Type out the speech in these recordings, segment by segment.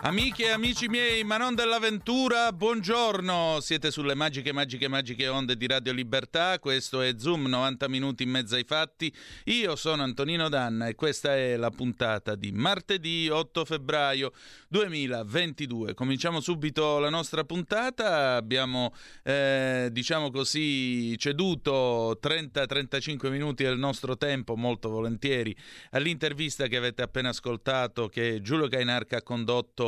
Amiche e amici miei, ma non dell'avventura, buongiorno! Siete sulle magiche, magiche, magiche onde di Radio Libertà. Questo è Zoom, 90 minuti in mezzo ai fatti. Io sono Antonino Danna e questa è la puntata di martedì 8 febbraio 2022. Cominciamo subito la nostra puntata. Abbiamo, eh, diciamo così, ceduto 30-35 minuti del nostro tempo, molto volentieri, all'intervista che avete appena ascoltato che Giulio Cainarca ha condotto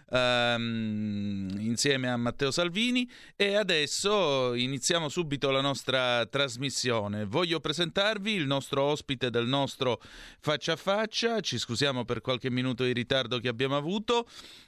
um, insieme a Matteo Salvini e adesso iniziamo subito la nostra trasmissione. Voglio presentarvi il nostro ospite del nostro faccia a faccia, ci scusiamo per qualche minuto di ritardo che abbiamo avuto,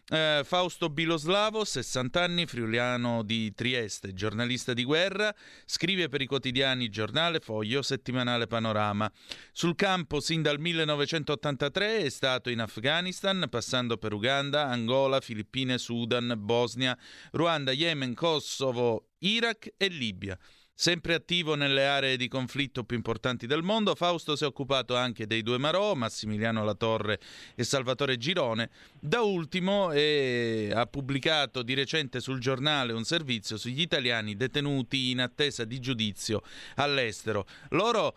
eh, Fausto Biloslavo, 60 anni, friuliano di Trieste, giornalista di guerra, scrive per i quotidiani Giornale, Foglio, Settimanale Panorama. Sul campo sin dal 1983 è stato in Afghanistan, passando per Uganda, Angola, Filippine, Sudan, Bosnia, Ruanda, Yemen, Kosovo, Iraq e Libia. Sempre attivo nelle aree di conflitto più importanti del mondo, Fausto si è occupato anche dei due Marò, Massimiliano Latorre e Salvatore Girone. Da ultimo eh, ha pubblicato di recente sul giornale un servizio sugli italiani detenuti in attesa di giudizio all'estero. Loro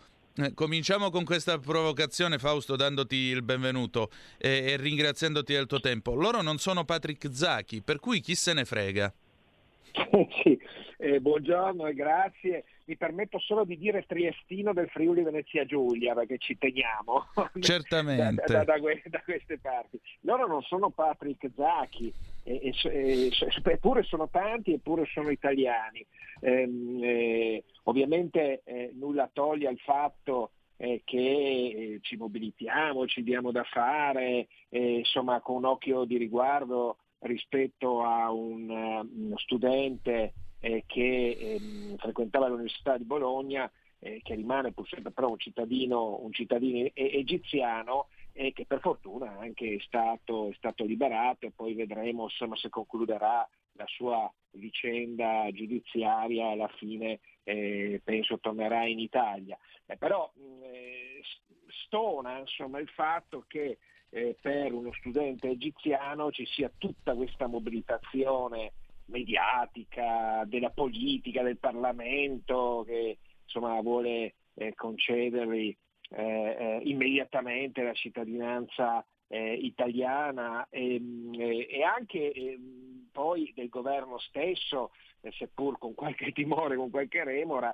Cominciamo con questa provocazione, Fausto, dandoti il benvenuto e, e ringraziandoti del tuo tempo. Loro non sono Patrick Zacchi, per cui chi se ne frega? sì, eh, buongiorno e grazie. Mi permetto solo di dire triestino del Friuli Venezia Giulia perché ci teniamo. Certamente. da, da, da, da, queste parti. Loro non sono Patrick Zacchi, eppure sono tanti, eppure sono italiani. Ehm, eh, ovviamente eh, nulla toglie al fatto eh, che eh, ci mobilitiamo, ci diamo da fare, eh, insomma con un occhio di riguardo rispetto a un, uh, uno studente eh, che eh, frequentava l'Università di Bologna, eh, che rimane pur sempre però un cittadino, un cittadino egiziano e che per fortuna anche è stato, è stato liberato e poi vedremo insomma, se concluderà la sua vicenda giudiziaria alla fine eh, penso tornerà in Italia. Eh, però eh, stona insomma, il fatto che eh, per uno studente egiziano ci sia tutta questa mobilitazione mediatica, della politica, del Parlamento che insomma, vuole eh, concedergli eh, eh, immediatamente la cittadinanza eh, italiana e, e anche ehm, poi del governo stesso, eh, seppur con qualche timore, con qualche remora,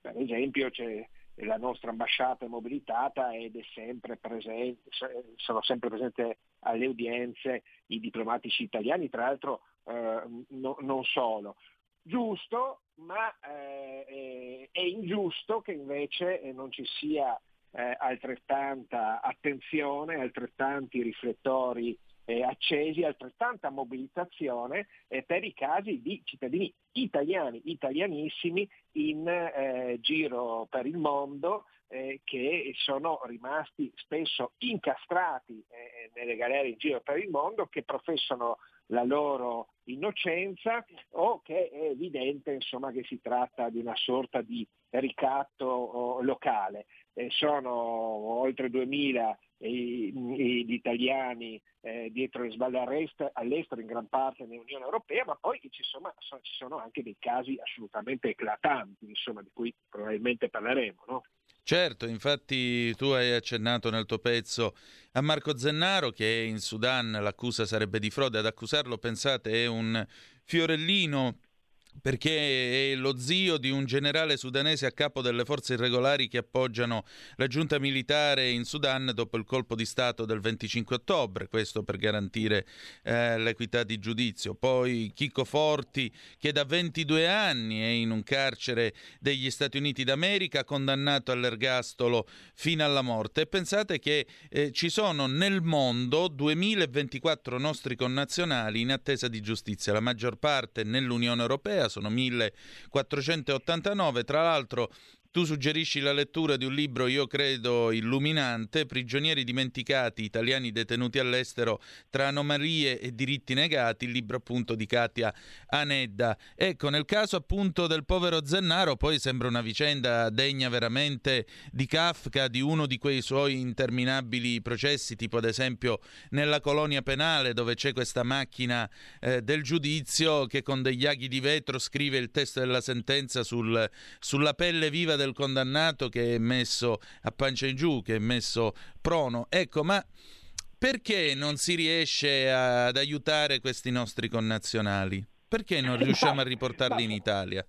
per esempio c'è la nostra ambasciata è mobilitata ed è sempre presente, sono sempre presenti alle udienze i diplomatici italiani, tra l'altro eh, no, non solo. Giusto, ma eh, è ingiusto che invece non ci sia eh, altrettanta attenzione, altrettanti riflettori eh, accesi, altrettanta mobilitazione eh, per i casi di cittadini italiani, italianissimi in eh, giro per il mondo eh, che sono rimasti spesso incastrati eh, nelle galere in giro per il mondo, che professano la loro innocenza o che è evidente insomma, che si tratta di una sorta di ricatto locale. Eh, sono oltre 2000 gli italiani eh, dietro le sballe all'estero, in gran parte nell'Unione Europea, ma poi ci sono, ci sono anche dei casi assolutamente eclatanti, insomma, di cui probabilmente parleremo. No? Certo, infatti tu hai accennato nel tuo pezzo a Marco Zennaro che in Sudan l'accusa sarebbe di frode, ad accusarlo, pensate, è un fiorellino perché è lo zio di un generale sudanese a capo delle forze irregolari che appoggiano la giunta militare in Sudan dopo il colpo di Stato del 25 ottobre, questo per garantire eh, l'equità di giudizio. Poi Chico Forti, che da 22 anni è in un carcere degli Stati Uniti d'America, condannato all'ergastolo fino alla morte. E pensate che eh, ci sono nel mondo 2024 nostri connazionali in attesa di giustizia, la maggior parte nell'Unione Europea sono 1489, tra l'altro Tu suggerisci la lettura di un libro, io credo, illuminante, Prigionieri dimenticati, italiani detenuti all'estero tra anomalie e diritti negati, il libro appunto di Katia Anedda. Ecco, nel caso appunto del povero Zennaro, poi sembra una vicenda degna veramente di Kafka, di uno di quei suoi interminabili processi, tipo ad esempio nella colonia penale dove c'è questa macchina eh, del giudizio che con degli aghi di vetro scrive il testo della sentenza sul, sulla pelle viva del del condannato che è messo a pancia in giù, che è messo prono. Ecco, ma perché non si riesce ad aiutare questi nostri connazionali? Perché non riusciamo a riportarli in Italia?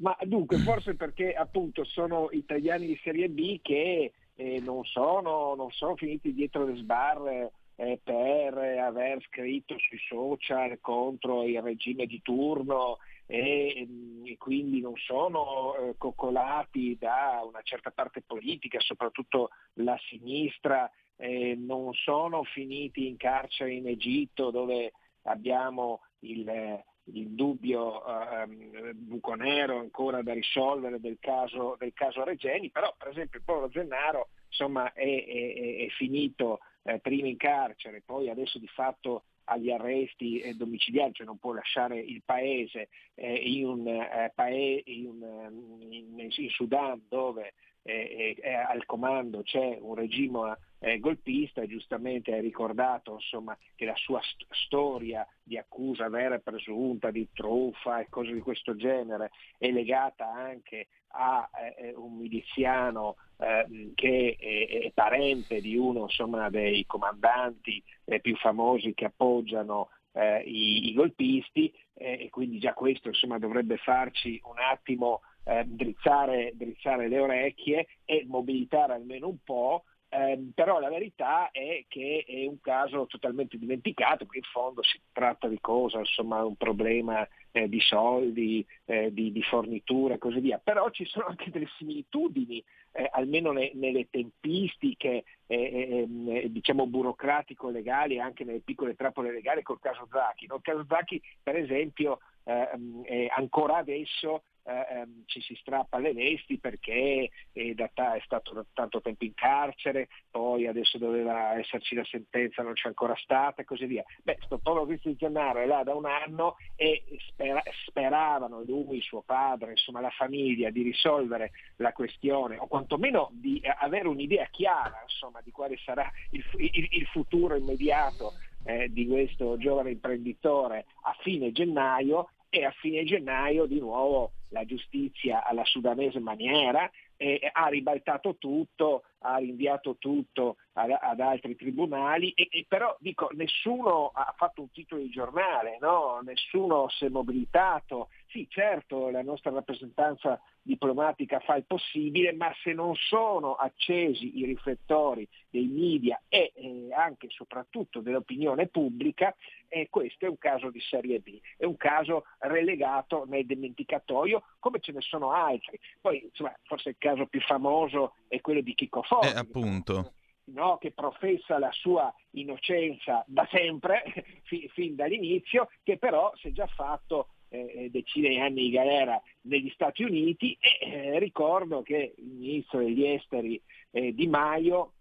Ma dunque, forse perché appunto sono italiani di serie B che eh, non, sono, non, sono, finiti dietro le sbarre eh, per aver scritto sui social contro il regime di turno e, mm, e quindi non sono eh, coccolati da una certa parte politica, soprattutto la sinistra, eh, non sono finiti in carcere in Egitto dove abbiamo il, il dubbio eh, buco nero ancora da risolvere del caso, del caso Regeni, però per esempio il povero Gennaro insomma, è, è, è finito eh, prima in carcere, poi adesso di fatto agli arresti eh, domiciliari, cioè non può lasciare il paese eh, in, un, eh, paese, in, ehm, in, in, Sudan dove eh, al comando c'è un regime eh, golpista giustamente hai ricordato insomma, che la sua st- storia di accusa vera e presunta, di truffa e cose di questo genere è legata anche a eh, un miliziano eh, che è, è, parente di uno insomma, dei comandanti eh, più famosi che appoggiano eh, i, i, golpisti eh, e quindi già questo insomma, dovrebbe farci un attimo eh, drizzare, drizzare le orecchie e mobilitare almeno un po' Eh, però la verità è che è un caso totalmente dimenticato, in fondo si tratta di cosa? Insomma un problema eh, di soldi, eh, di, di, forniture e così via, però ci sono anche delle similitudini, eh, almeno ne, nelle tempistiche eh, ehm, diciamo burocratico-legali, anche nelle piccole trappole legali col caso Zacchi. No? Il caso Zacchi per esempio ehm, ancora adesso eh, ehm, ci si strappa le vesti perché è, da, è stato da tanto tempo in carcere, poi adesso doveva esserci la sentenza, non c'è ancora stata e così via. Beh, sto povero Cristian Gennaro è là da un anno e spera, speravano lui, suo padre, insomma la famiglia di risolvere la questione o quantomeno di avere un'idea chiara insomma, di quale sarà il, il, il futuro immediato eh, di questo giovane imprenditore a fine gennaio e a fine gennaio di nuovo la giustizia alla sudanese maniera eh, ha ribaltato tutto, ha rinviato tutto ad, ad altri tribunali e, e, però dico nessuno ha fatto un titolo di giornale, no? nessuno si è mobilitato. Sì, certo, la nostra rappresentanza diplomatica fa il possibile, ma se non sono accesi i riflettori dei media e eh, anche e soprattutto dell'opinione pubblica, eh, questo è un caso di serie B, è un caso relegato nel dimenticatoio come ce ne sono altri. Poi insomma, forse il caso più famoso è quello di Chico Forti. Eh, appunto. No, che professa la sua innocenza da sempre, fin dall'inizio, che però si è già fatto eh, eh, decine di anni di galera negli Stati Uniti e eh, ricordo che il ministro degli esteri Di Maio,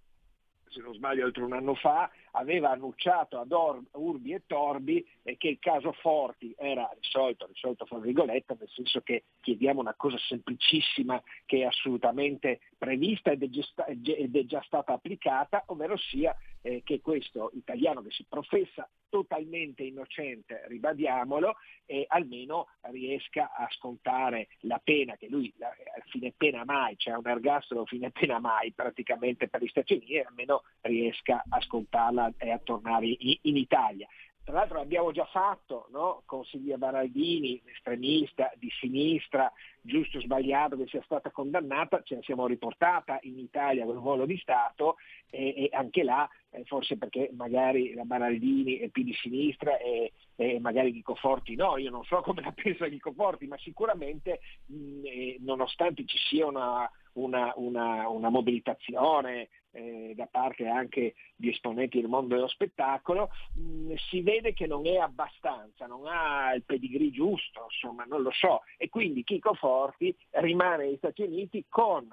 se non sbaglio oltre un anno fa, aveva annunciato ad Or- Urbi e Torbi eh, che il caso Forti era risolto, risolto fra virgolette, nel senso che chiediamo una cosa semplicissima che è assolutamente prevista ed è già, ed è già stata applicata, ovvero sia eh, che questo italiano che si professa totalmente innocente, ribadiamolo, eh, almeno riesca a scontare la pena che lui a fine pena mai, cioè un ergastolo fine pena mai praticamente per gli Stati Uniti, almeno riesca a scontarla e a tornare in, in Italia. Tra l'altro l'abbiamo già fatto no? con Silvia Baraldini, estremista di sinistra, giusto o sbagliato che sia stata condannata, ce la siamo riportata in Italia con un volo di Stato e, e anche là, eh, forse perché magari la Baraldini è più di sinistra e, e magari Chico Forti no, io non so come la pensa Chico Forti, ma sicuramente mh, eh, nonostante ci sia una, una, una, una mobilitazione eh, da parte anche di esponenti del mondo dello spettacolo, mh, mm, si vede che non è abbastanza, non ha il pedigree giusto, insomma, non lo so. E quindi Chico Forti rimane negli Stati Uniti con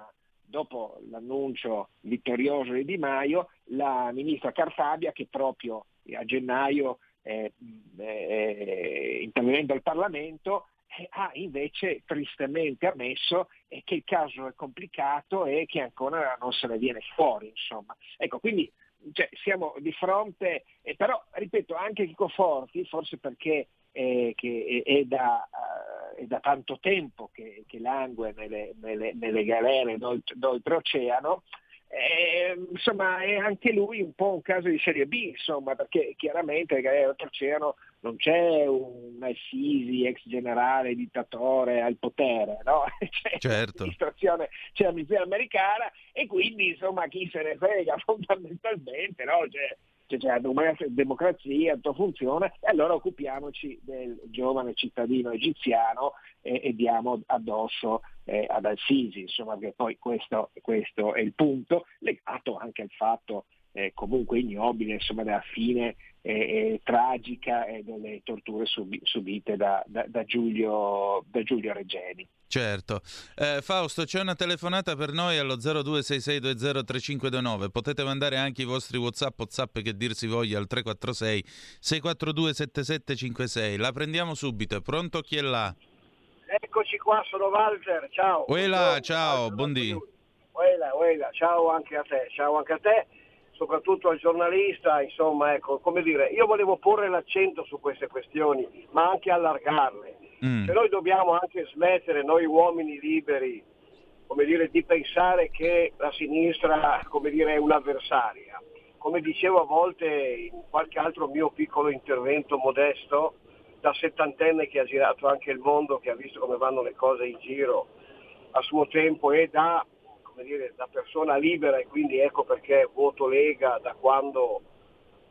dopo l'annuncio vittorioso di Di Maio, la ministra Cartabia che proprio a gennaio, eh, eh, intervenendo al Parlamento, eh, ha invece tristemente ammesso che il caso è complicato e che ancora non se ne viene fuori. Insomma. Ecco, quindi cioè, siamo di fronte, eh, però ripeto, anche Chico Forti, forse perché eh, che è, da, uh, è, da, tanto tempo che, che langue nelle, nelle, nelle galere d'oltreoceano, eh, insomma è anche lui un po' un caso di serie B, insomma, perché chiaramente oltreoceano non c'è un Al-Sisi, ex generale, dittatore al potere, no? c'è certo. c'è la missione americana e quindi insomma chi se ne frega fondamentalmente, no? Cioè, c'è la democrazia, tutto funziona e allora occupiamoci del giovane cittadino egiziano e, e diamo addosso eh, ad Al-Sisi, insomma, che poi questo, questo, è il punto, legato anche al fatto eh, comunque ignobile insomma, della fine eh, eh tragica e delle torture subi- subite da, da, da, Giulio, da Giulio Regeni. Certo. Eh, Fausto, c'è una telefonata per noi allo 0266203529. Potete mandare anche i vostri WhatsApp, WhatsApp che dir si voglia al 346 642 7756. La prendiamo subito. È pronto chi è là? Eccoci qua, sono Walter. Ciao. Uela, ciao, buondì. Uela, uela, ciao anche a te. Ciao anche a te soprattutto al giornalista, insomma, ecco, come dire, io volevo porre l'accento su queste questioni, ma anche allargarle. Mm. noi dobbiamo anche smettere, noi uomini liberi, come dire, di pensare che la sinistra, come dire, è un'avversaria. Come dicevo a volte in qualche altro mio piccolo intervento modesto, da settantenne che ha girato anche il mondo, che ha visto come vanno le cose in giro a suo tempo e da, dire, da persona libera e quindi ecco perché voto Lega da quando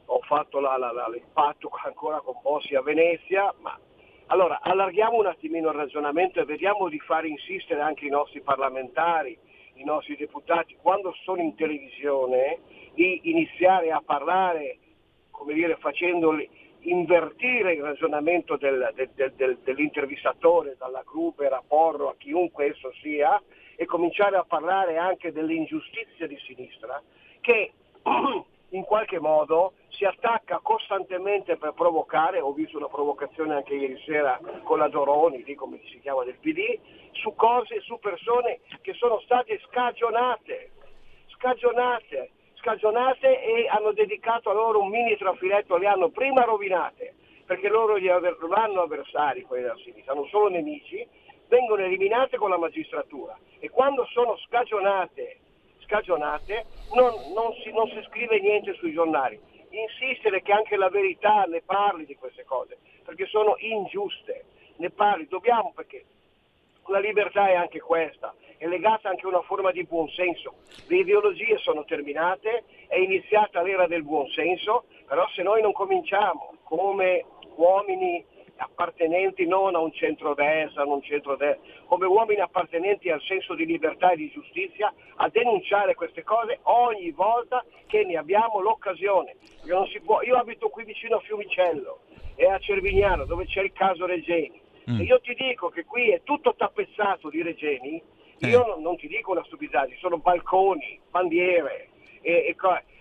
ho fatto la, la, la, l'impatto ancora con Bossi a Venezia, ma allora, allarghiamo un attimino il ragionamento e vediamo di far insistere anche i nostri parlamentari, i nostri deputati, quando sono in televisione, di iniziare a parlare, come dire, facendoli invertire il ragionamento del, del, del, dell'intervistatore, dalla Gruber a Porro, a chiunque esso sia, e cominciare a parlare anche delle ingiustizie di sinistra, che in qualche modo si attacca costantemente per provocare, ho visto una provocazione anche ieri sera con la Doroni, lì come si chiama del PD, su cose, su persone che sono state scagionate, scagionate, scagionate e hanno dedicato a loro un mini trafiletto, le hanno prima rovinate, perché loro non hanno avversari quelli della sinistra, hanno solo nemici, vengono eliminate con la magistratura e quando sono scagionate scagionate, non, non, si, non si scrive niente sui giornali. Insistere che anche la verità ne parli di queste cose, perché sono ingiuste, ne parli, dobbiamo perché la libertà è anche questa, è legata anche a una forma di buonsenso. Le ideologie sono terminate, è iniziata l'era del buonsenso, però se noi non cominciamo come uomini appartenenti non a un centro-destra, non centro-destra, come uomini appartenenti al senso di libertà e di giustizia, a denunciare queste cose ogni volta che ne abbiamo l'occasione. Può... Io abito qui vicino a Fiumicello e a Cervignano, dove c'è il caso Regeni. Mm. E io ti dico che qui è tutto tappezzato di Regeni, eh. io non, non, ti dico una stupidaggine, sono balconi, bandiere, e, e,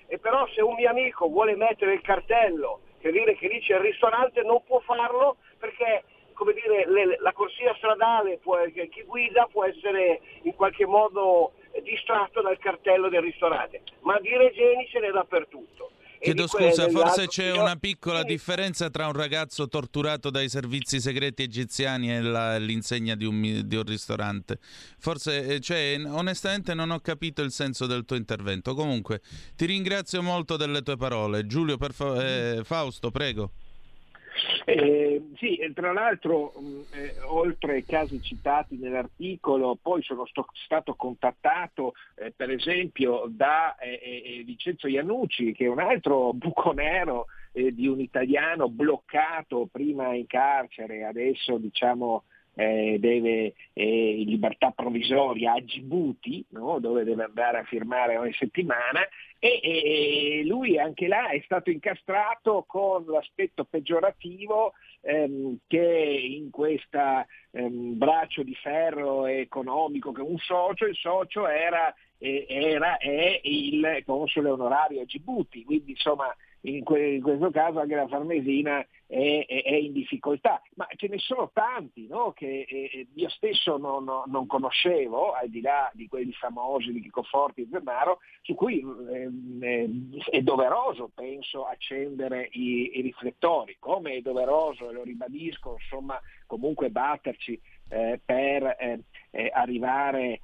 e però se un mio amico vuole mettere il cartello che dire che lì c'è il ristorante non può farlo perché come dire, le, la corsia stradale, può, chi guida può essere in qualche modo distratto dal cartello del ristorante, ma di Regeni ce n'è dappertutto. Chiedo scusa, forse c'è una piccola sì. differenza tra un ragazzo torturato dai servizi segreti egiziani e la, l'insegna di un, di un, ristorante. Forse, eh, cioè, onestamente non ho capito il senso del tuo intervento. Comunque, ti ringrazio molto delle tue parole. Giulio, fa- eh, Fausto, prego. Eh, sì, tra l'altro, eh, oltre ai casi citati nell'articolo, poi sono sto, stato contattato eh, per esempio da eh, eh, Vincenzo Iannucci, che è un altro buco nero eh, di un italiano bloccato prima in carcere, adesso diciamo eh, deve eh, libertà provvisoria a Djibouti, no? dove deve andare a firmare ogni settimana, e, e, lui anche là è stato incastrato con l'aspetto peggiorativo ehm, che in questo ehm, braccio di ferro economico che un socio, il socio era, eh, era è il console onorario a Djibouti, quindi insomma in, que- in, questo caso anche la Farnesina è, è, è, in difficoltà, ma ce ne sono tanti no? che eh, io stesso non, non, conoscevo, al di là di quelli famosi di Chico Forti e Zernaro, su cui eh, è doveroso, penso, accendere i, i, riflettori, come è doveroso, e lo ribadisco, insomma, comunque batterci eh, per eh, eh, arrivare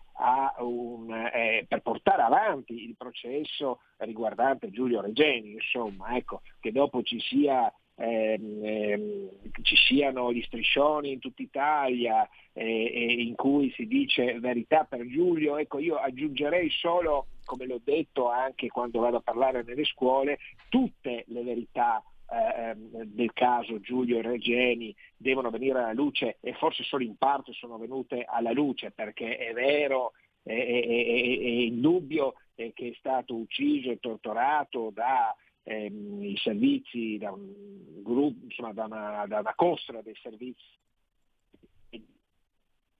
un, eh, per portare avanti il processo riguardante Giulio Regeni, insomma, ecco, che dopo ci sia ehm, ehm, ci siano gli striscioni in tutta Italia eh, in cui si dice verità per Giulio, ecco io aggiungerei solo, come l'ho detto anche quando vado a parlare nelle scuole, tutte le verità del caso Giulio e Regeni devono venire alla luce e forse solo in parte sono venute alla luce perché è vero, è, indubbio che è stato ucciso e torturato da ehm, servizi, da un gruppo, insomma da una, da una costra dei servizi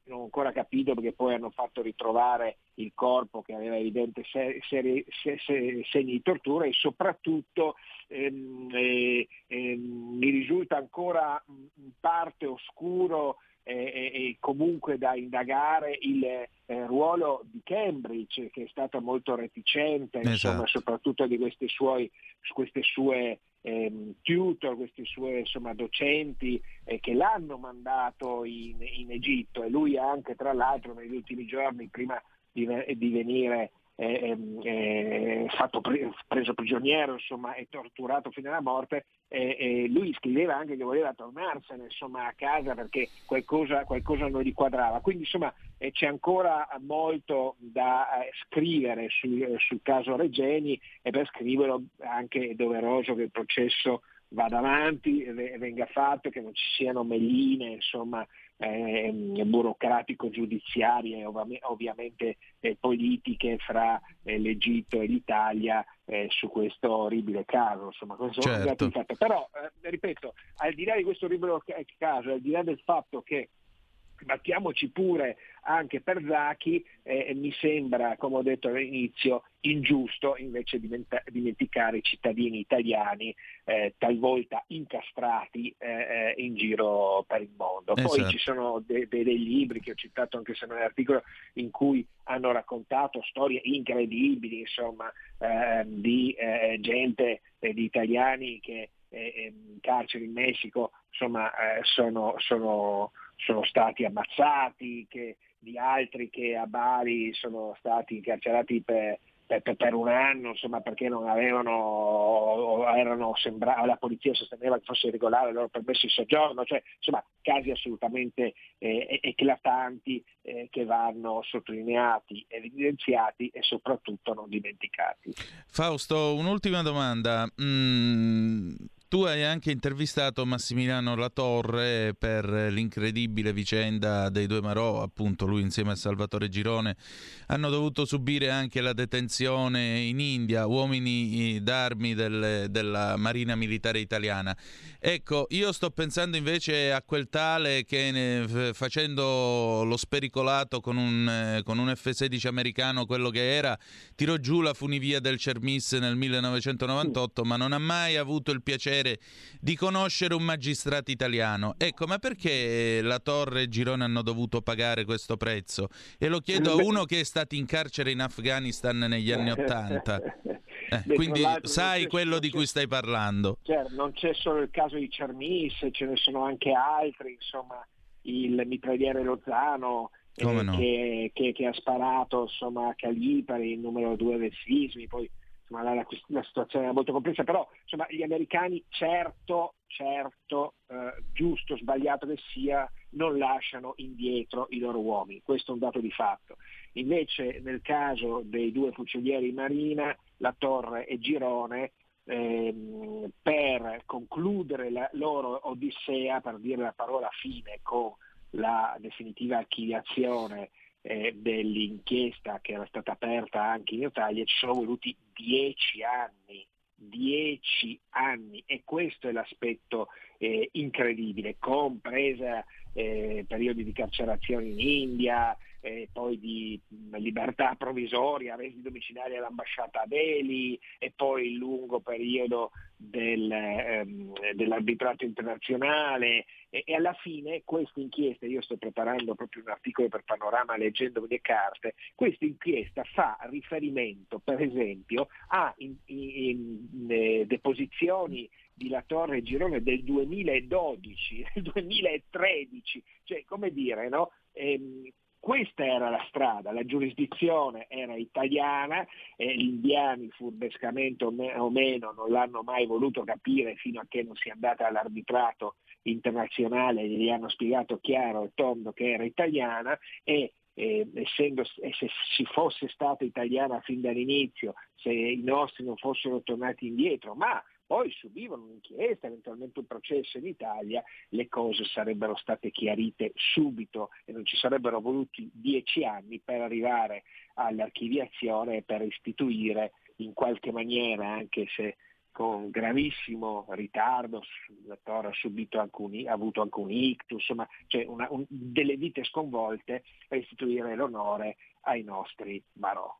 non ho ancora capito perché poi hanno fatto ritrovare il corpo che aveva evidenti se, se, se, segni di tortura e soprattutto ehm, eh, ehm, mi risulta ancora in parte oscuro e, e comunque da indagare il eh, ruolo di Cambridge che è stato molto reticente, esatto. insomma, soprattutto di queste, suoi, queste sue ehm, tutor, questi suoi insomma, docenti eh, che l'hanno mandato in, in, Egitto e lui anche tra l'altro negli ultimi giorni prima di, di venire eh, eh, fatto pre- preso prigioniero insomma, e torturato fino alla morte, eh, lui scriveva anche che voleva tornarsene insomma, a casa perché qualcosa, qualcosa, non gli quadrava. Quindi insomma, eh, c'è ancora molto da eh, scrivere sul, sul caso Regeni e per scriverlo anche è doveroso che il processo vada avanti, venga fatto, che non ci siano meline, insomma, eh, burocratico-giudiziarie, ovvi- ovviamente eh, politiche fra eh, l'Egitto e l'Italia eh, su questo orribile caso. Insomma, questo certo. Però, eh, ripeto, al di là di questo orribile caso, al di là del fatto che battiamoci pure anche per Zacchi, eh, mi sembra, come ho detto all'inizio, ingiusto invece dimenticare i cittadini italiani eh, talvolta incastrati eh, eh, in giro per il mondo. Poi esatto. ci sono de- de- dei libri che ho citato anche se non è articolo in cui hanno raccontato storie incredibili insomma, eh, di eh, gente, di italiani che in carcere in Messico insomma, sono, sono sono stati ammazzati, che, di altri che a Bari sono stati incarcerati per, per, per, un anno, insomma, perché non avevano, erano sembra, la polizia sosteneva che fosse regolare il loro permesso di soggiorno, cioè insomma casi assolutamente eh, eclatanti eh, che vanno sottolineati, evidenziati e soprattutto non dimenticati. Fausto, un'ultima domanda. Mm tu hai anche intervistato Massimiliano Latorre per l'incredibile vicenda dei due Marò, appunto lui insieme a Salvatore Girone hanno dovuto subire anche la detenzione in India, uomini d'armi del, della Marina Militare Italiana. Ecco, io sto pensando invece a quel tale che facendo lo spericolato con un, con un F-16 americano, quello che era, tirò giù la funivia del Cermis nel 1998, ma non ha mai avuto il piacere piacere di conoscere un magistrato italiano. Ecco, ma perché la Torre e Girone hanno dovuto pagare questo prezzo? E lo chiedo a uno che è stato in carcere in Afghanistan negli anni Ottanta. Eh, quindi sai quello di cui stai parlando. Certo, non c'è solo il caso di Cermis, ce ne sono anche altri, insomma, il mitragliere Lozano, eh, no? che, che, che, ha sparato insomma, a Calipari, il numero due del sismi, poi insomma, la, la, situazione è molto complessa, però insomma, gli americani certo, certo, eh, giusto, sbagliato che sia, non lasciano indietro i loro uomini, questo è un dato di fatto. Invece nel caso dei due fucilieri Marina, la Torre e Girone, ehm, per concludere la loro odissea, per dire la parola fine con la definitiva archiviazione eh, dell'inchiesta che era stata aperta anche in Italia ci sono voluti dieci anni, dieci anni e questo è l'aspetto eh, incredibile, compresa eh, periodi di carcerazione in India, eh, poi di libertà provvisoria, resi domiciliari all'ambasciata a Delhi e poi il lungo periodo del, ehm, dell'arbitrato internazionale e, e, alla fine questa inchiesta, io sto preparando proprio un articolo per Panorama leggendo le carte, questa inchiesta fa riferimento per esempio a in, in, in, eh, deposizioni di La Torre Girone del 2012, del 2013, cioè come dire, no? Ehm, questa era la strada, la giurisdizione era italiana, e gli indiani furbescamente o meno non l'hanno mai voluto capire fino a che non si è andata all'arbitrato internazionale gli hanno spiegato chiaro e tondo che era italiana e eh, essendo, se si fosse stata italiana fin dall'inizio, se i nostri non fossero tornati indietro, ma poi subivano un'inchiesta, eventualmente un processo in Italia, le cose sarebbero state chiarite subito e non ci sarebbero voluti dieci anni per arrivare all'archiviazione e per istituire in qualche maniera, anche se con gravissimo ritardo, la Torre ha, subito alcuni, ha avuto anche un ictus, insomma cioè una, un, delle vite sconvolte, a istituire l'onore ai nostri barò.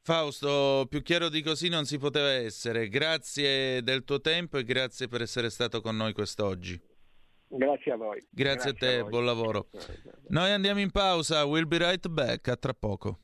Fausto, più chiaro di così non si poteva essere. Grazie del tuo tempo e grazie per essere stato con noi quest'oggi. Grazie a voi. Grazie, grazie a te, a buon lavoro. Noi andiamo in pausa, we'll be right back, a tra poco.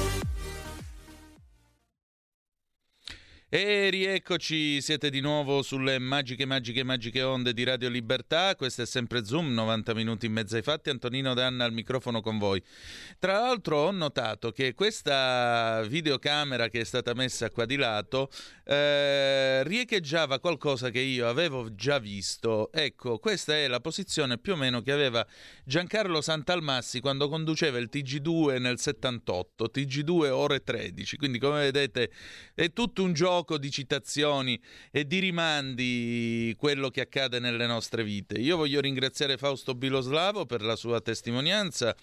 E rieccoci, siete di nuovo sulle magiche, magiche, magiche onde di Radio Libertà. Questo è sempre Zoom, 90 minuti in mezzo ai fatti. Antonino Danna al microfono con voi. Tra l'altro ho notato che questa videocamera che è stata messa qua di lato eh, riecheggiava qualcosa che io avevo già visto. Ecco, questa è la posizione più o meno che aveva Giancarlo Santalmassi quando conduceva il TG2 nel 78, TG2 ore 13. Quindi come vedete è tutto un gioco gioco di citazioni e di rimandi quello che accade nelle nostre vite. Io voglio ringraziare Fausto Biloslavo per la sua testimonianza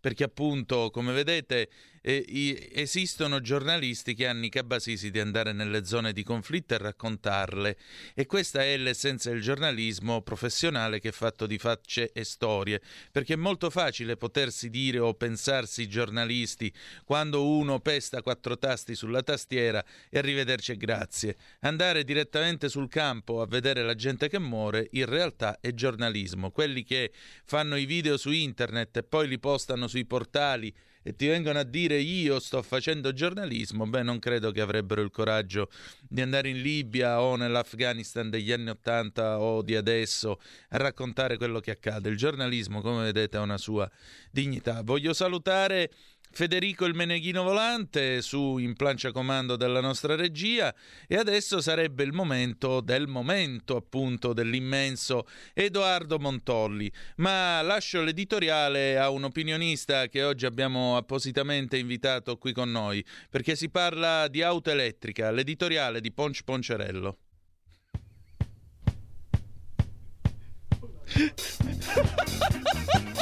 perché appunto, come vedete, eh, esistono giornalisti che hanno i cabasisi di andare nelle zone di conflitto e raccontarle e questa è l'essenza del giornalismo professionale che è fatto di facce e storie, perché è molto facile potersi dire o pensarsi giornalisti quando uno pesta quattro tasti sulla tastiera e arrivederci e grazie. Andare direttamente sul campo a vedere la gente che muore in realtà è giornalismo. Quelli che fanno i video su internet e poi li postano sui portali e ti vengono a dire io sto facendo giornalismo, beh non credo che avrebbero il coraggio di andare in Libia o nell'Afghanistan degli anni Ottanta o di adesso a raccontare quello che accade. Il giornalismo, come vedete, ha una sua dignità. Voglio salutare Federico il Meneghino Volante su in plancia comando della nostra regia e adesso sarebbe il momento del momento appunto dell'immenso Edoardo Montolli, ma lascio l'editoriale a un opinionista che oggi abbiamo appositamente invitato qui con noi perché si parla di auto elettrica, l'editoriale di Ponci Poncerello.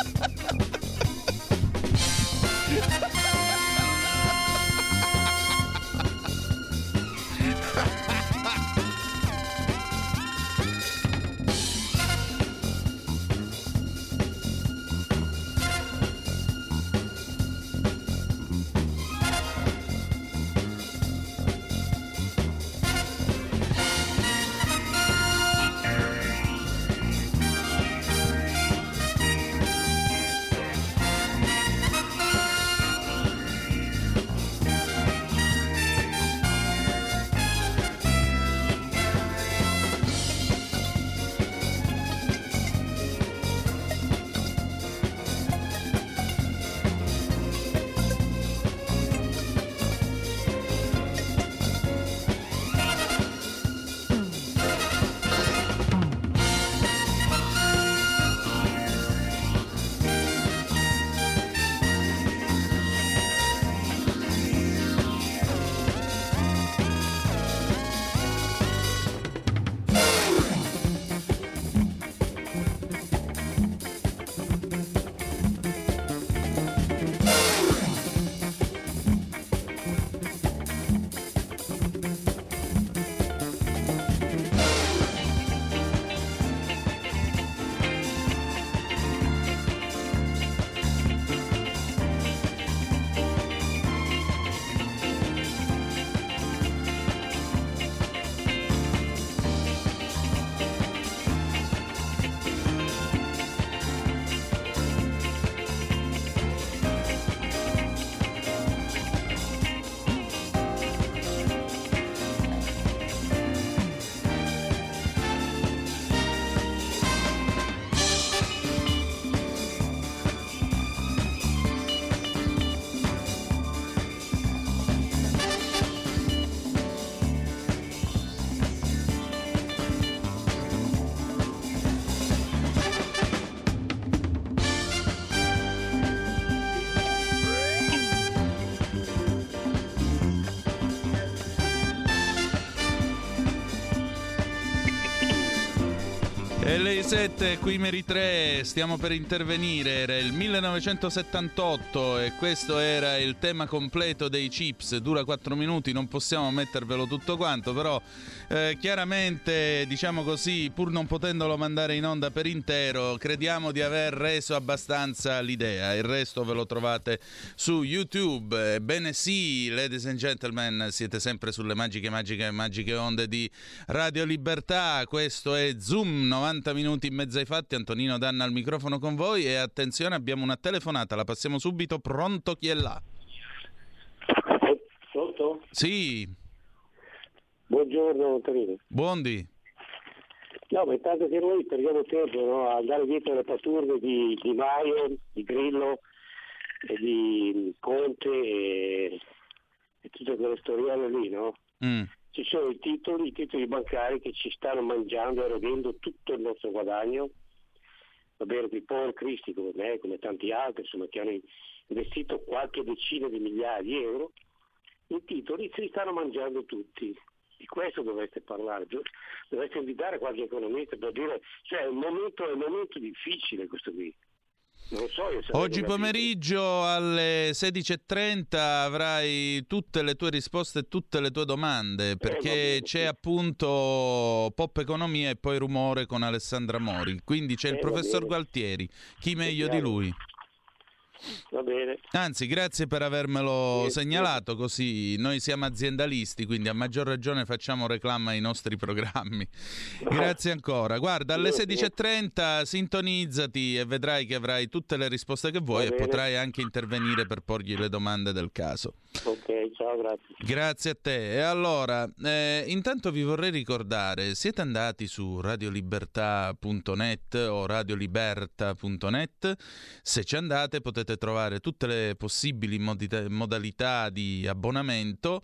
E lei 7, qui Meri 3, stiamo per intervenire, era il 1978 e questo era il tema completo dei chips, dura 4 minuti, non possiamo mettervelo tutto quanto, però eh, chiaramente, diciamo così, pur non potendolo mandare in onda per intero, crediamo di aver reso abbastanza l'idea. Il resto ve lo trovate su YouTube. Ebbene sì, ladies and gentlemen, siete sempre sulle magiche, magiche, magiche onde di Radio Libertà. Questo è Zoom, 90 minuti in mezzo ai fatti. Antonino Danna al microfono con voi e attenzione, abbiamo una telefonata, la passiamo subito. Pronto chi è là? Pronto? Sì. Buongiorno Antonino. Buondi. No, ma intanto che noi perdiamo tempo no? a andare dietro le paturne di, di Maio, di Grillo, e di Conte e, e tutte quelle storielle lì, no? Mm. Ci sono i titoli, i titoli bancari che ci stanno mangiando e erodendo tutto il nostro guadagno. Va bene, i poveri cristi come me, come tanti altri, insomma, che hanno investito qualche decina di migliaia di euro, i titoli si stanno mangiando tutti di questo dovreste parlare, dovreste invitare qualche economista per dire, cioè è un momento, è un momento difficile questo qui. So, Oggi pomeriggio alle 16.30 avrai tutte le tue risposte e tutte le tue domande eh, perché eh, c'è sì. appunto Pop Economia e poi Rumore con Alessandra Mori. Quindi c'è eh, il professor Gualtieri. Chi meglio di lui? Va bene. Anzi, grazie per avermelo sì, segnalato, così noi siamo aziendalisti, quindi a maggior ragione facciamo reclama ai nostri programmi. Grazie ancora. Guarda, alle 16.30 sintonizzati e vedrai che avrai tutte le risposte che vuoi e potrai anche intervenire per porgli le domande del caso. Ok, ciao, grazie. Grazie a te. E allora, eh, intanto vi vorrei ricordare, siete andati su radiolibertà.net o radioliberta.net? Se ci andate potete potete trovare tutte le possibili modita- modalità di abbonamento.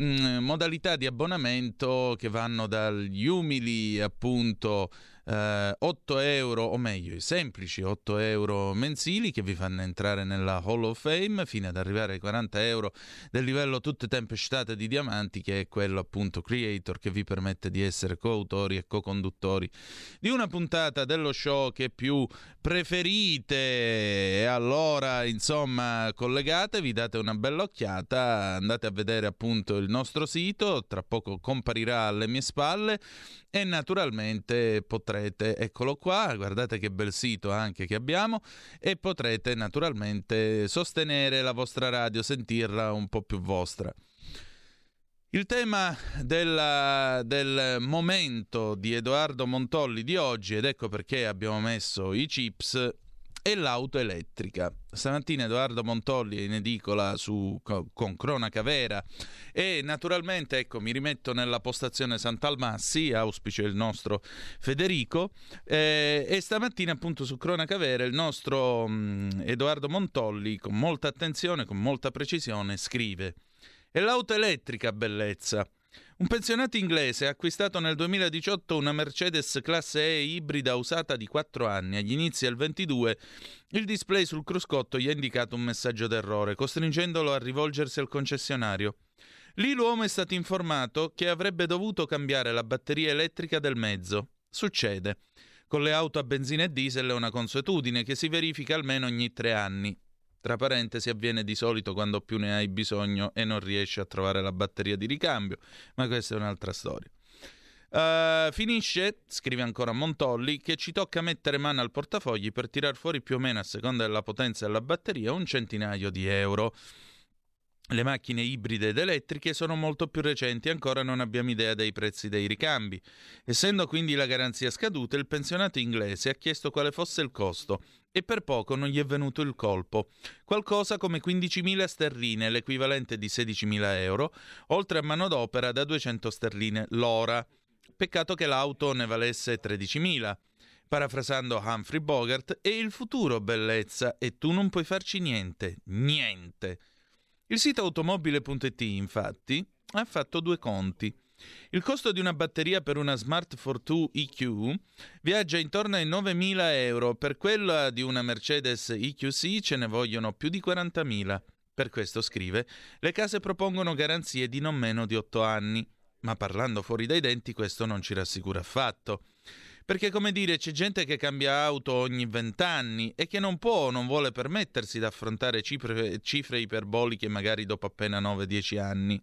Mm, modalità di abbonamento che vanno dagli umili appunto eh, 8 euro, o meglio, i semplici 8 euro mensili che vi fanno entrare nella Hall of Fame fino ad arrivare ai 40 euro del livello tutte tempestate di diamanti, che è quello appunto creator che vi permette di essere coautori e co-conduttori di una puntata dello show che più preferite. E allora, insomma, collegatevi, date una bella occhiata, andate a vedere appunto il nostro sito, tra poco comparirà alle mie spalle e naturalmente potrete, eccolo qua, guardate che bel sito anche che abbiamo e potrete naturalmente sostenere la vostra radio, sentirla un po' più vostra. Il tema della, del momento di Edoardo Montolli di oggi, ed ecco perché abbiamo messo i chips, e l'auto elettrica. Stamattina Edoardo Montolli è in edicola su, con Cronaca Vera e naturalmente ecco, mi rimetto nella postazione Sant'Almassi, auspice il nostro Federico, eh, e stamattina appunto su Cronaca Vera il nostro mh, mm, Edoardo Montolli con molta attenzione, con molta precisione scrive «È l'auto elettrica bellezza». Un pensionato inglese ha acquistato nel 2018 una Mercedes classe E ibrida usata di 4 anni. Agli inizi del 22 il display sul cruscotto gli ha indicato un messaggio d'errore, costringendolo a rivolgersi al concessionario. Lì l'uomo è stato informato che avrebbe dovuto cambiare la batteria elettrica del mezzo. Succede. Con le auto a benzina e diesel è una consuetudine che si verifica almeno ogni tre anni. Tra parentesi avviene di solito quando più ne hai bisogno e non riesci a trovare la batteria di ricambio, ma questa è un'altra storia. Uh, finisce, scrive ancora Montolli, che ci tocca mettere mano al portafogli per tirar fuori più o meno a seconda della potenza della batteria un centinaio di euro. Le macchine ibride ed elettriche sono molto più recenti e ancora non abbiamo idea dei prezzi dei ricambi. Essendo quindi la garanzia scaduta, il pensionato inglese ha chiesto quale fosse il costo e per poco non gli è venuto il colpo. Qualcosa come 15.000 sterline, l'equivalente di 16.000 euro, oltre a manodopera da 200 sterline l'ora. Peccato che l'auto ne valesse 13.000. Parafrasando Humphrey Bogart, è il futuro bellezza e tu non puoi farci niente, niente. Il sito automobile.it, infatti, ha fatto due conti. Il costo di una batteria per una Smart Fortwo EQ viaggia intorno ai 9.000 euro, per quella di una Mercedes EQC ce ne vogliono più di 40.000. Per questo scrive, le case propongono garanzie di non meno di 8 anni, ma parlando fuori dai denti questo non ci rassicura affatto. Perché, come dire, c'è gente che cambia auto ogni vent'anni e che non può o non vuole permettersi di affrontare cifre, cifre iperboliche magari dopo appena 9-10 anni.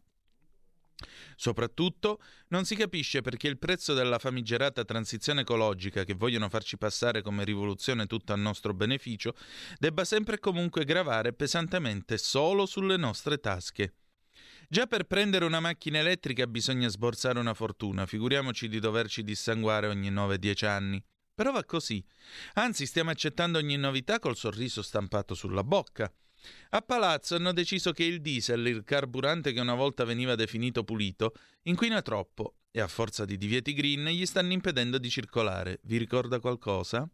Soprattutto non si capisce perché il prezzo della famigerata transizione ecologica che vogliono farci passare come rivoluzione tutto a nostro beneficio debba sempre e comunque gravare pesantemente solo sulle nostre tasche. Già per prendere una macchina elettrica bisogna sborsare una fortuna, figuriamoci di doverci dissanguare ogni 9-10 anni. Però va così. Anzi, stiamo accettando ogni novità col sorriso stampato sulla bocca. A Palazzo hanno deciso che il diesel, il carburante che una volta veniva definito pulito, inquina troppo e a forza di divieti green gli stanno impedendo di circolare. Vi ricorda qualcosa?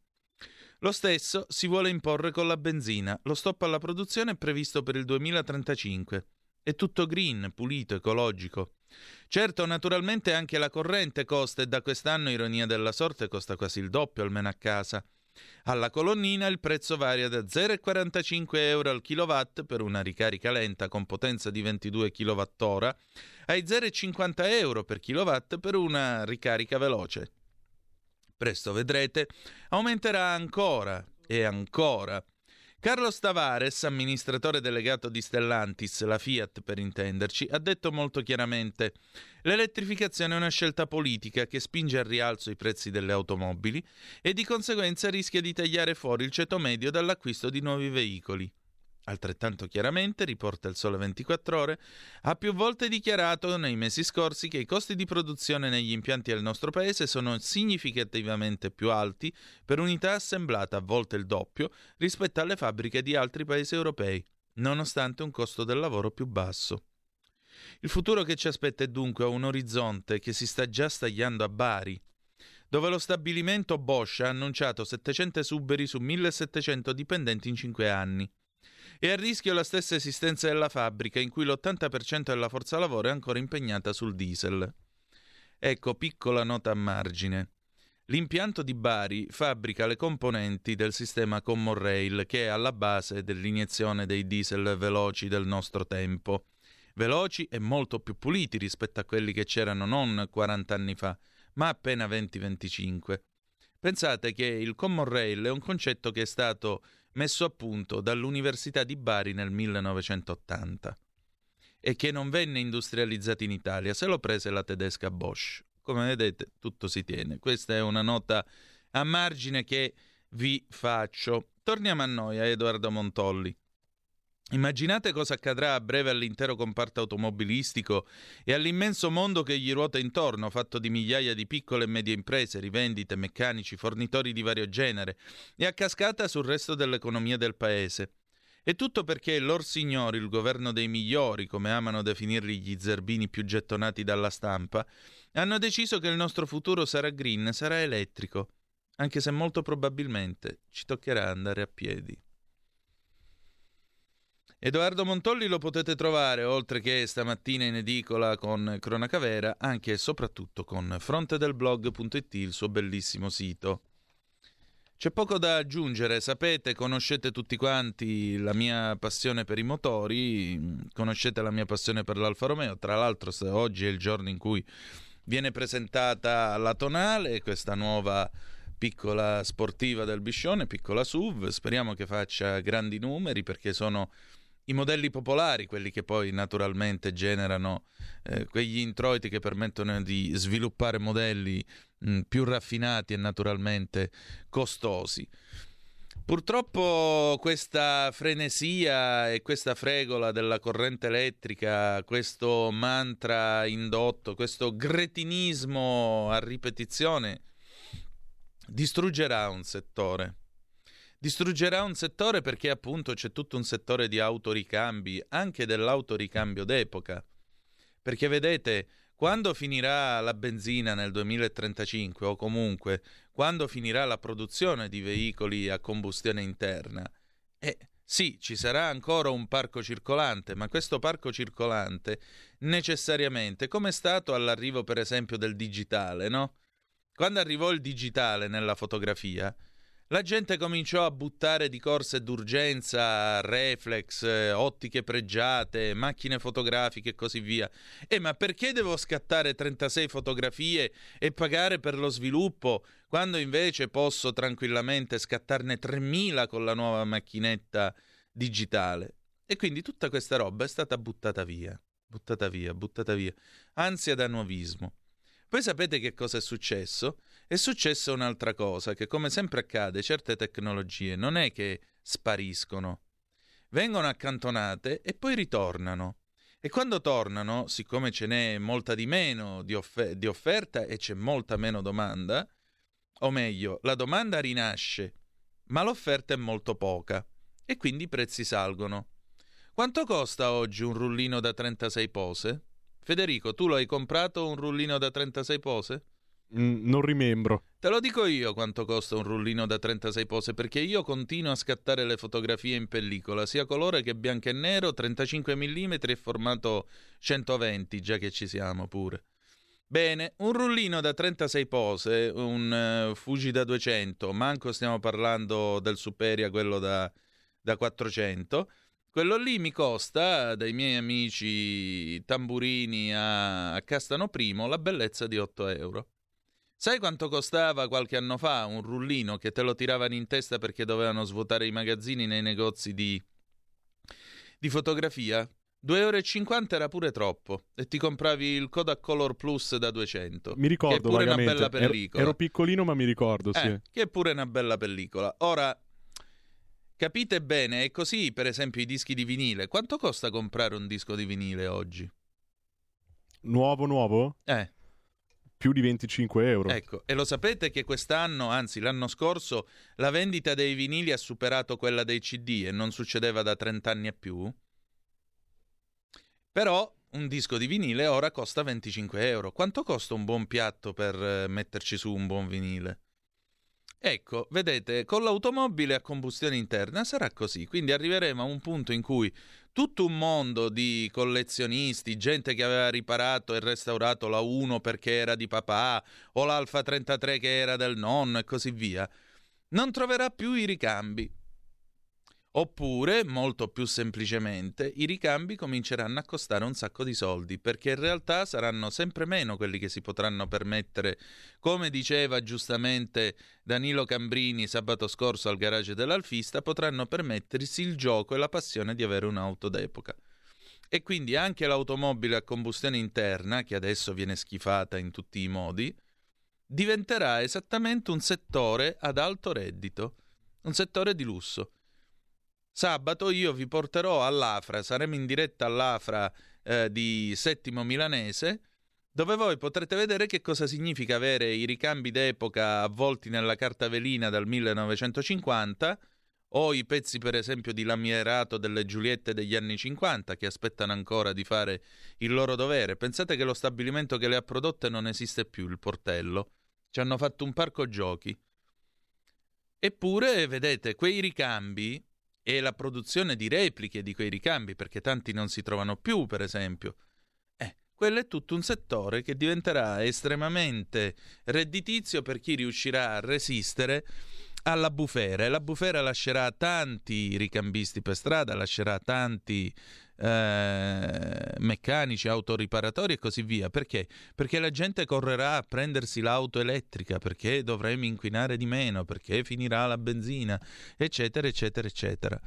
Lo stesso si vuole imporre con la benzina. Lo stop alla produzione è previsto per il 2035. È tutto green, pulito, ecologico. Certo, naturalmente anche la corrente costa e da quest'anno, ironia della sorte, costa quasi il doppio almeno a casa. Alla colonnina il prezzo varia da 0,45 euro al kilowatt per una ricarica lenta con potenza di 22 kWh ai 0,50 euro per kilowatt per una ricarica veloce. Presto vedrete, aumenterà ancora e ancora. Carlos Tavares, amministratore delegato di Stellantis, la Fiat per intenderci, ha detto molto chiaramente l'elettrificazione è una scelta politica che spinge al rialzo i prezzi delle automobili e di conseguenza rischia di tagliare fuori il ceto medio dall'acquisto di nuovi veicoli. Altrettanto chiaramente, riporta il Sole 24 Ore, ha più volte dichiarato nei mesi scorsi che i costi di produzione negli impianti del nostro paese sono significativamente più alti per unità assemblata, a volte il doppio, rispetto alle fabbriche di altri paesi europei, nonostante un costo del lavoro più basso. Il futuro che ci aspetta è dunque un orizzonte che si sta già stagliando a Bari, dove lo stabilimento Bosch ha annunciato 700 esuberi su 1700 dipendenti in 5 anni. È a rischio la stessa esistenza della fabbrica, in cui l'80% della forza lavoro è ancora impegnata sul diesel. Ecco, piccola nota a margine. L'impianto di Bari fabbrica le componenti del sistema Common Rail che è alla base dell'iniezione dei diesel veloci del nostro tempo. Veloci e molto più puliti rispetto a quelli che c'erano non 40 anni fa, ma appena 20-25. Pensate che il Common Rail è un concetto che è stato messo a punto dall'Università di Bari nel 1980 e che non venne industrializzato in Italia, se lo prese la tedesca Bosch. Come vedete, tutto si tiene. Questa è una nota a margine che vi faccio. Torniamo a noi, a Edoardo Montolli. Immaginate cosa accadrà a breve all'intero comparto automobilistico e all'immenso mondo che gli ruota intorno, fatto di migliaia di piccole e medie imprese, rivendite, meccanici, fornitori di vario genere, e a cascata sul resto dell'economia del paese. E tutto perché Lor Signori, il governo dei migliori, come amano definirli gli zerbini più gettonati dalla stampa, hanno deciso che il nostro futuro sarà green, sarà elettrico, anche se molto probabilmente ci toccherà andare a piedi. Edoardo Montolli lo potete trovare, oltre che stamattina in edicola con Cronaca Vera, anche e soprattutto con frontedelblog.it, il suo bellissimo sito. C'è poco da aggiungere, sapete, conoscete tutti quanti la mia passione per i motori, conoscete la mia passione per l'Alfa Romeo, tra l'altro oggi è il giorno in cui viene presentata la Tonale, questa nuova piccola sportiva del Biscione, piccola SUV, speriamo che faccia grandi numeri perché sono i modelli popolari, quelli che poi naturalmente generano eh, quegli introiti che permettono di sviluppare modelli mh, più raffinati e naturalmente costosi. Purtroppo questa frenesia e questa fregola della corrente elettrica, questo mantra indotto, questo gretinismo a ripetizione distruggerà un settore distruggerà un settore perché appunto c'è tutto un settore di autoricambi, anche dell'autoricambio d'epoca. Perché vedete, quando finirà la benzina nel 2035 o comunque quando finirà la produzione di veicoli a combustione interna, eh, sì, ci sarà ancora un parco circolante, ma questo parco circolante necessariamente, come è stato all'arrivo per esempio del digitale, no? Quando arrivò il digitale nella fotografia, la gente cominciò a buttare di corse d'urgenza reflex, eh, ottiche pregiate, macchine fotografiche e così via. Eh, ma perché devo scattare 36 fotografie e pagare per lo sviluppo quando invece posso tranquillamente scattarne 3000 con la nuova macchinetta digitale? E quindi tutta questa roba è stata buttata via, buttata via, buttata via. Ansia da nuovismo. Poi sapete che cosa è successo? È successa un'altra cosa, che come sempre accade, certe tecnologie non è che spariscono, vengono accantonate e poi ritornano. E quando tornano, siccome ce n'è molta di meno di, offer- di offerta e c'è molta meno domanda, o meglio, la domanda rinasce, ma l'offerta è molto poca e quindi i prezzi salgono. Quanto costa oggi un rullino da 36 pose? Federico, tu lo hai comprato un rullino da 36 pose? Mm, non rimembro. Te lo dico io quanto costa un rullino da 36 pose, perché io continuo a scattare le fotografie in pellicola, sia colore che bianco e nero, 35 mm e formato 120, già che ci siamo pure. Bene, un rullino da 36 pose, un uh, Fuji da 200, manco stiamo parlando del Superia, quello da, da 400. Quello lì mi costa, dai miei amici tamburini a, Castano Primo, la bellezza di 8 euro. Sai quanto costava qualche anno fa un rullino che te lo tiravano in testa perché dovevano svuotare i magazzini nei negozi di, di fotografia? 2,50 euro era pure troppo e ti compravi il Kodak Color Plus da 200. Mi ricordo che è pure una bella pellicola. Ero, ero piccolino ma mi ricordo, sì. Eh, che è pure una bella pellicola. Ora, capite bene, è così per esempio i dischi di vinile. Quanto costa comprare un disco di vinile oggi? Nuovo, nuovo? Eh più di 25 euro. Ecco, e lo sapete che quest'anno, anzi l'anno scorso, la vendita dei vinili ha superato quella dei CD e non succedeva da 30 anni e più? Però un disco di vinile ora costa 25 euro. Quanto costa un buon piatto per eh, metterci su un buon vinile? Ecco, vedete, con l'automobile a combustione interna sarà così, quindi arriveremo a un punto in cui tutto un mondo di collezionisti, gente che aveva riparato e restaurato la 1 perché era di papà, o l'Alfa 33 che era del nonno e così via, non troverà più i ricambi. Oppure, molto più semplicemente, i ricambi cominceranno a costare un sacco di soldi, perché in realtà saranno sempre meno quelli che si potranno permettere, come diceva giustamente Danilo Cambrini sabato scorso al garage dell'Alfista, potranno permettersi il gioco e la passione di avere un'auto d'epoca. E quindi anche l'automobile a combustione interna, che adesso viene schifata in tutti i modi, diventerà esattamente un settore ad alto reddito, un settore di lusso Sabato io vi porterò all'Afra, saremo in diretta all'Afra eh, di Settimo Milanese, dove voi potrete vedere che cosa significa avere i ricambi d'epoca avvolti nella carta velina dal 1950 o i pezzi per esempio di lamierato delle Giuliette degli anni 50 che aspettano ancora di fare il loro dovere. Pensate che lo stabilimento che le ha prodotte non esiste più, il portello. Ci hanno fatto un parco giochi. Eppure, vedete, quei ricambi e la produzione di repliche di quei ricambi, perché tanti non si trovano più, per esempio. Eh, quello è tutto un settore che diventerà estremamente redditizio per chi riuscirà a resistere alla bufera e la bufera lascerà tanti ricambisti per strada, lascerà tanti eh, meccanici, autoriparatori e così via. Perché? Perché la gente correrà a prendersi l'auto elettrica, perché dovremo inquinare di meno, perché finirà la benzina, eccetera, eccetera, eccetera.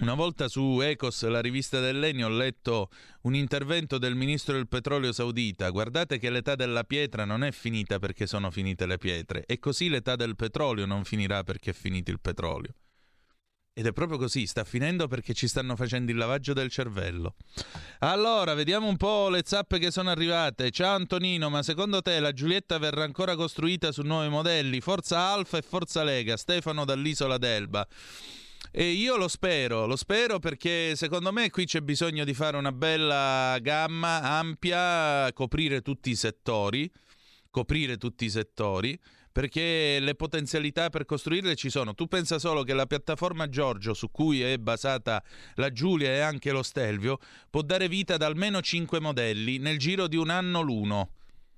Una volta su Ecos, la rivista del Legno, ho letto un intervento del ministro del petrolio saudita. Guardate che l'età della pietra non è finita perché sono finite le pietre, e così l'età del petrolio non finirà perché è finito il petrolio. Ed è proprio così, sta finendo perché ci stanno facendo il lavaggio del cervello. Allora, vediamo un po' le zappe che sono arrivate. Ciao Antonino, ma secondo te la Giulietta verrà ancora costruita su nuovi modelli? Forza Alfa e Forza Lega, Stefano dall'isola d'Elba. E io lo spero, lo spero perché secondo me qui c'è bisogno di fare una bella gamma ampia, coprire tutti i settori, coprire tutti i settori perché le potenzialità per costruirle ci sono. Tu pensa solo che la piattaforma Giorgio su cui è basata la Giulia e anche lo Stelvio può dare vita ad almeno 5 modelli nel giro di un anno l'uno.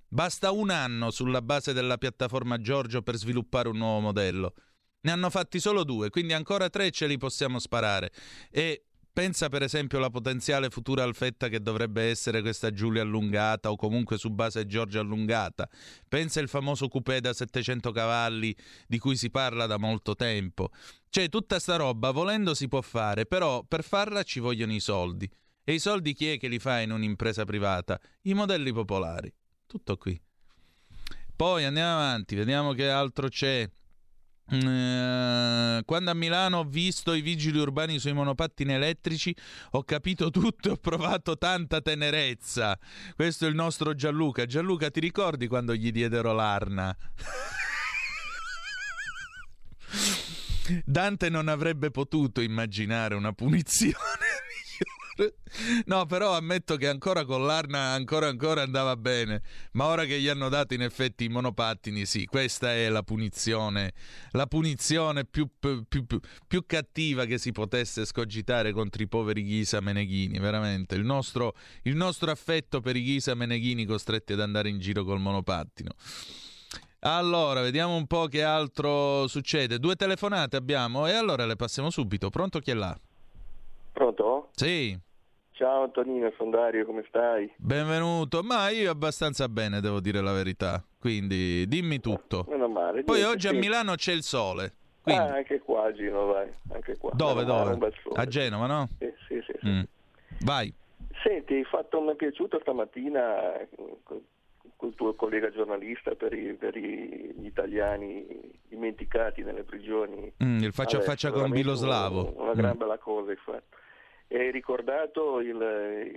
Basta un anno sulla base della piattaforma Giorgio per sviluppare un nuovo modello. Ne hanno fatti solo due, quindi ancora tre ce li possiamo sparare. E Pensa per esempio alla potenziale futura alfetta che dovrebbe essere questa Giulia allungata o comunque su base Giorgia allungata. Pensa il famoso coupé da 700 cavalli di cui si parla da molto tempo. Cioè tutta sta roba volendo si può fare, però per farla ci vogliono i soldi. E i soldi chi è che li fa in un'impresa privata? I modelli popolari. Tutto qui. Poi andiamo avanti, vediamo che altro c'è. Eh, quando a Milano ho visto i vigili urbani sui monopattini elettrici ho capito tutto e ho provato tanta tenerezza. Questo è il nostro Gianluca. Gianluca, ti ricordi quando gli diedero l'arna? Dante non avrebbe potuto immaginare una punizione No, però ammetto che ancora con l'Arna ancora ancora andava bene, ma ora che gli hanno dato in effetti i monopattini, sì, questa è la punizione, la punizione più, più, più, più cattiva che si potesse scogitare contro i poveri Ghisa Meneghini, veramente. Il nostro, il nostro affetto per i Ghisa Meneghini costretti ad andare in giro col monopattino. Allora, vediamo un po' che altro succede. Due telefonate abbiamo e allora le passiamo subito. Pronto chi è là? Pronto? Sì. Ciao Antonino, sono Dario, come stai? Benvenuto, ma io abbastanza bene, devo dire la verità, quindi dimmi tutto. Meno male. Poi Niente, oggi sì. a Milano c'è il sole. Quindi... Ah, anche qua a Gino, vai, anche qua. Dove, Meno dove? A Genova, no? Sì, sì, sì. sì. Mm. Vai. Senti, hai fatto, mi è piaciuto stamattina eh, con col tuo collega giornalista per, i, per i- gli italiani dimenticati nelle prigioni. Mm, il faccia a faccia con Biloslavo. Una, una gran Mm. bella cosa hai fatto. Hai ricordato il,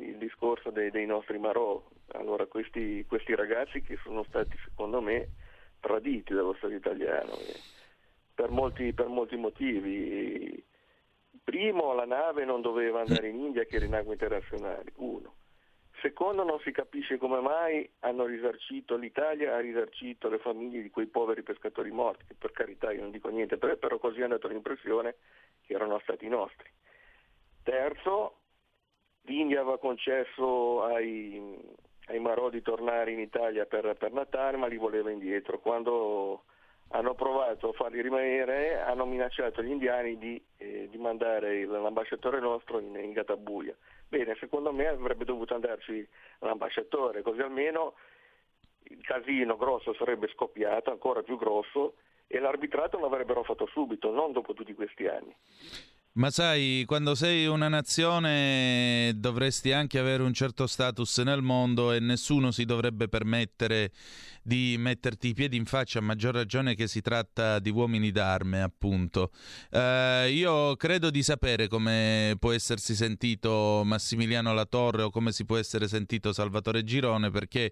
il discorso dei, dei nostri Marò. Allora, questi, questi ragazzi che sono stati, secondo me, traditi dallo Stato italiano eh, per molti, per molti motivi. Primo, la nave non doveva andare in India che era in acque internazionali, uno. Secondo, non si capisce come mai hanno risarcito, l'Italia ha risarcito le famiglie di quei poveri pescatori morti, che per carità io non dico niente, però, però così hanno dato l'impressione che erano stati nostri. Terzo, l'India aveva concesso ai, ai Marò di tornare in Italia per, per Natale, ma li voleva indietro. Quando hanno provato a farli rimanere, hanno minacciato gli indiani di, eh, di mandare l'ambasciatore nostro in, in Gatabuia. Bene, secondo me avrebbe dovuto andarci l'ambasciatore, così almeno il casino grosso sarebbe scoppiato, ancora più grosso, e l'arbitrato lo avrebbero fatto subito, non dopo tutti questi anni. Ma sai, quando sei una nazione dovresti anche avere un certo status nel mondo e nessuno si dovrebbe permettere di metterti i piedi in faccia, a maggior ragione che si tratta di uomini d'arme, appunto. Eh, io credo di sapere come può essersi sentito Massimiliano Latorre o come si può essere sentito Salvatore Girone, perché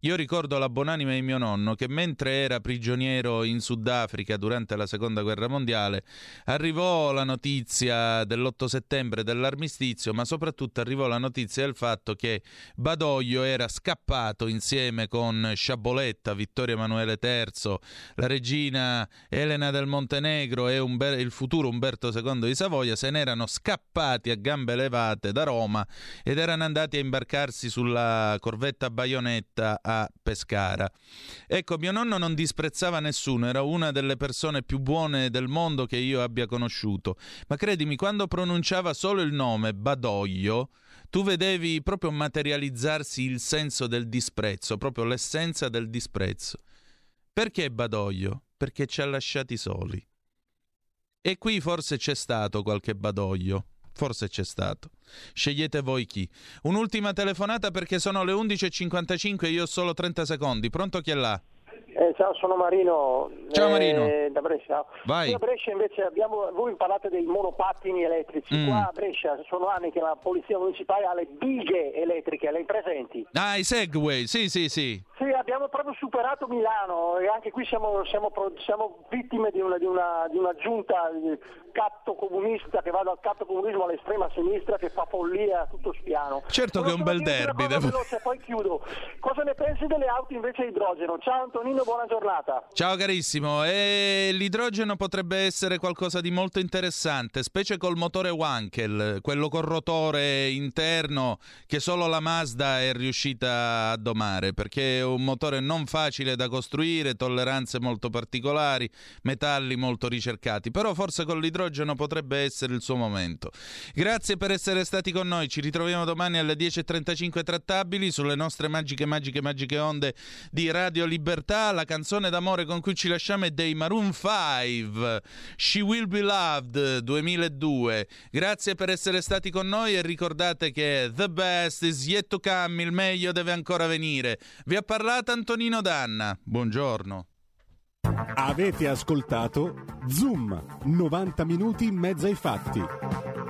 io ricordo la buonanima di mio nonno che mentre era prigioniero in Sudafrica durante la seconda guerra mondiale arrivò la notizia dell'8 settembre dell'armistizio, ma soprattutto arrivò la notizia del fatto che Badoglio era scappato insieme con Sciaboletta, Vittorio Emanuele III, la regina Elena del Montenegro e Umber- il futuro Umberto II di Savoia, se ne erano scappati a gambe levate da Roma ed erano andati a imbarcarsi sulla corvetta Baionetta a Pescara. Ecco, mio nonno non disprezzava nessuno, era una delle persone più buone del mondo che io abbia conosciuto. Ma credimi, quando pronunciava solo il nome Badoglio, tu vedevi proprio materializzarsi il senso del disprezzo, proprio l'essenza del disprezzo. Perché Badoglio? Perché ci ha lasciati soli. E qui forse c'è stato qualche Badoglio. Forse c'è stato. Scegliete voi chi. Un'ultima telefonata perché sono le 11.55 e io ho solo 30 secondi. Pronto chi è là? Eh, ciao, sono Marino. Ciao, eh, Marino. Da Brescia. Vai. Qui a Brescia invece abbiamo, voi parlate dei monopattini elettrici. Mm. Qua a Brescia sono anni che la polizia municipale ha le bighe elettriche, le presenti? Ah, i Segway, sì, sì, sì. Sì, abbiamo proprio superato Milano e anche qui siamo, siamo siamo vittime di una, di, una, di una giunta catto comunista che va dal catto comunismo all'estrema sinistra che fa follia a tutto spiano. Certo che è un bel derby, devo- veloce, poi chiudo. Cosa ne pensi delle auto invece a idrogeno? Ciao Antonino, buona giornata. Ciao carissimo, e l'idrogeno potrebbe essere qualcosa di molto interessante, specie col motore Wankel, quello con rotore interno che solo la Mazda è riuscita a domare, perché è un motore non facile da costruire, tolleranze molto particolari, metalli molto ricercati, però forse con l'idrogeno potrebbe essere il suo momento. Grazie per essere stati con noi, ci ritroviamo domani alle 10.35 trattabili sulle nostre magiche, magiche, magiche onde di Radio Libertà. La canzone d'amore con cui ci lasciamo è dei Maroon 5, She Will Be Loved 2002. Grazie per essere stati con noi e ricordate che the best is yet to come, il meglio deve ancora venire. Vi ha parlato Antonino Danna. Buongiorno. Avete ascoltato Zoom, 90 minuti in mezzo ai fatti.